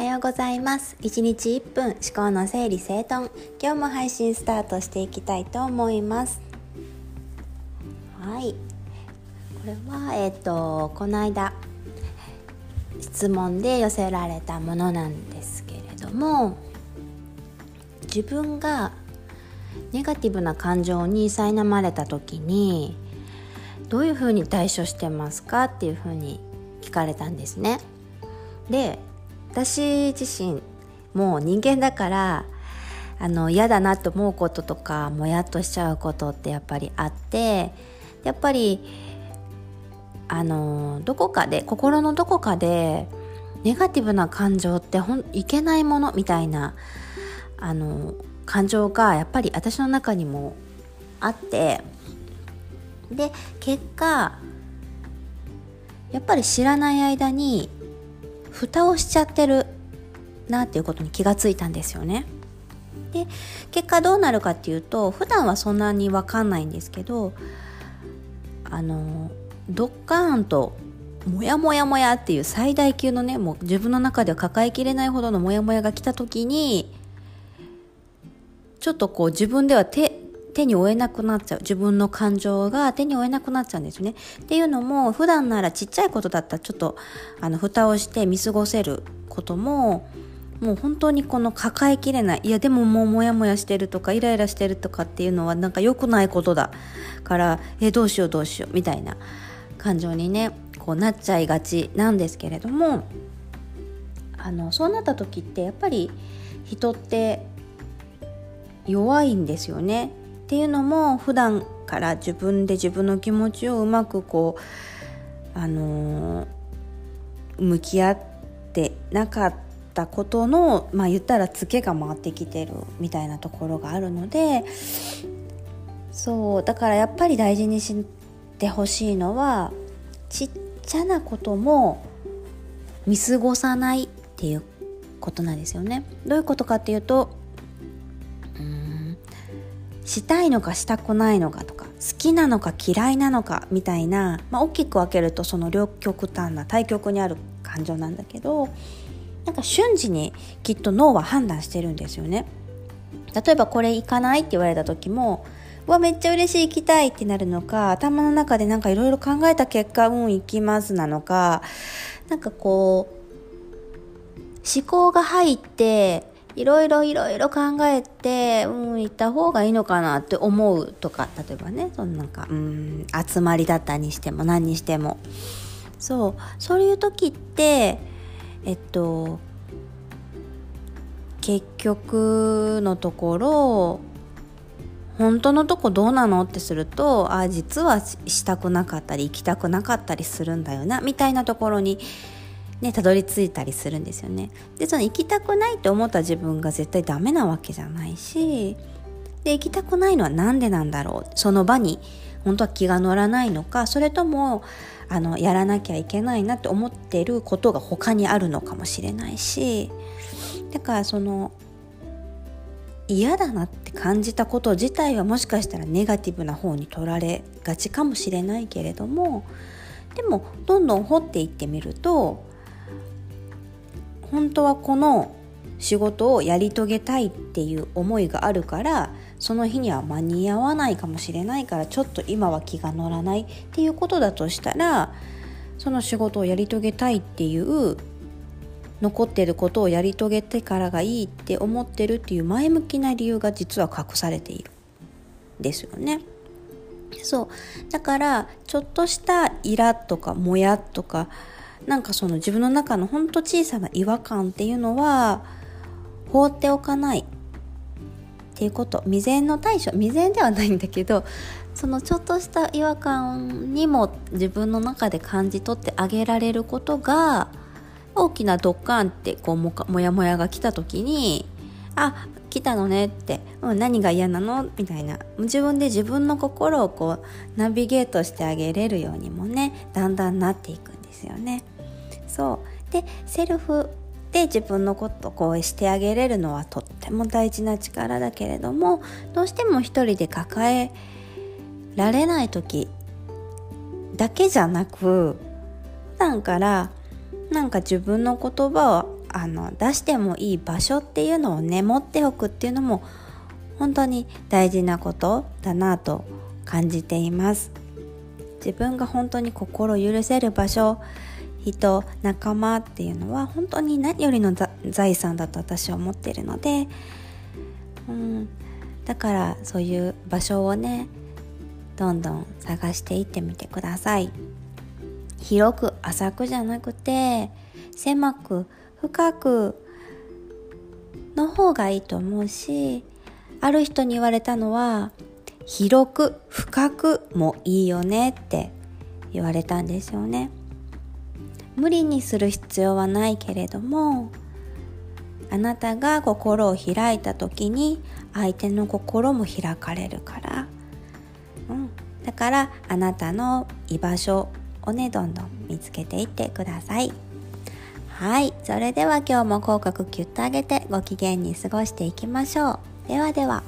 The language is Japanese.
おはようございます。1日1分思考の整理整頓。今日も配信スタートしていきたいと思います。はい。これはえっ、ー、とこの間質問で寄せられたものなんですけれども自分がネガティブな感情に苛まれた時にどういうふうに対処してますかっていうふうに聞かれたんですね。で私自身もう人間だからあの嫌だなと思うこととかもやっとしちゃうことってやっぱりあってやっぱりあのどこかで心のどこかでネガティブな感情ってほんいけないものみたいなあの感情がやっぱり私の中にもあってで結果やっぱり知らない間に蓋をしちゃってるなっていうことに気がついたんですよね。で結果どうなるかっていうと普段はそんなに分かんないんですけどあのドッカーンとモヤモヤモヤっていう最大級のねもう自分の中では抱えきれないほどのモヤモヤが来た時にちょっとこう自分では手手に負えなくなっちゃう。自分の感情が手に負えなくなっちゃうんですね。っていうのも普段ならちっちゃいことだったらちょっとあの蓋をして見過ごせることももう本当にこの抱えきれない。いやでももうモヤモヤしてるとかイライラしてるとかっていうのはなんか良くないことだからえどうしようどうしようみたいな感情にねこうなっちゃいがちなんですけれどもあのそうなった時ってやっぱり人って弱いんですよね。っていうのも普段から自分で自分の気持ちをうまくこうあのー、向き合ってなかったことのまあ言ったらツケが回ってきてるみたいなところがあるのでそうだからやっぱり大事にしてほしいのはちっちゃなことも見過ごさないっていうことなんですよね。どういうことかっていうとしたいのかしたくないのかとか好きなのか嫌いなのかみたいな、まあ、大きく分けるとその両極端な対極にある感情なんだけどなんか瞬時にきっと脳は判断してるんですよね。例えばこれ行かないって言われた時もうわめっちゃ嬉しい行きたいってなるのか頭の中でなんかいろいろ考えた結果うん行きますなのかなんかこう思考が入っていろいろいろいろ考えて、うん、行った方がいいのかなって思うとか、例えばね、そのなんか、うん、集まりだったにしても何にしても。そう、そういう時って、えっと、結局のところ、本当のとこどうなのってすると、あ、実はしたくなかったり、行きたくなかったりするんだよな、みたいなところにね、たどり着いたりするんですよね。で、その行きたくないと思った自分が絶対ダメなわけじゃないし、で、行きたくないのは何でなんだろう？その場に本当は気が乗らないのか、それとも、あの、やらなきゃいけないなって思ってることが他にあるのかもしれないし、だからその、嫌だなって感じたこと自体はもしかしたらネガティブな方に取られがちかもしれないけれどもでもどんどん掘っていってみると本当はこの仕事をやり遂げたいっていう思いがあるからその日には間に合わないかもしれないからちょっと今は気が乗らないっていうことだとしたらその仕事をやり遂げたいっていう残ってることをやり遂げてからがいいって思ってるっていう前向きな理由が実は隠されているですよね。そうだからちょっとしたイラとかモヤとかなんかその自分の中のほんと小さな違和感っていうのは放っておかないっていうこと。未然の対処。未然ではないんだけどそのちょっとした違和感にも自分の中で感じ取ってあげられることが大きなドッカンってこうもかもやもやが来た時にあ来たのねって、うん、何が嫌なの？みたいな。自分で自分の心をこうナビゲートしてあげれるようにもねだんだんなっていく。ですよね。そうでセルフで自分のことをこうしてあげれるのはとっても大事な力だけれどもどうしても一人で抱えられない時だけじゃなく普段からなんか自分の言葉をあの出してもいい場所っていうのをね持っておくっていうのも本当に大事なことだなと感じています自分が本当に心許せる場所人仲間っていうのは本当に何よりの財産だと私は思ってるので、うん、だからそういう場所をねどんどん探していってみてください。広く浅くじゃなくて狭く深くの方がいいと思うしある人に言われたのは広く深くもいいよねって言われたんですよね。無理にする必要はないけれどもあなたが心を開いた時に相手の心も開かれるから、うん、だからあなたの居場所をねどんどん見つけていってください。はい。それでは今日も口角キュッと上げてご機嫌に過ごしていきましょう。ではでは。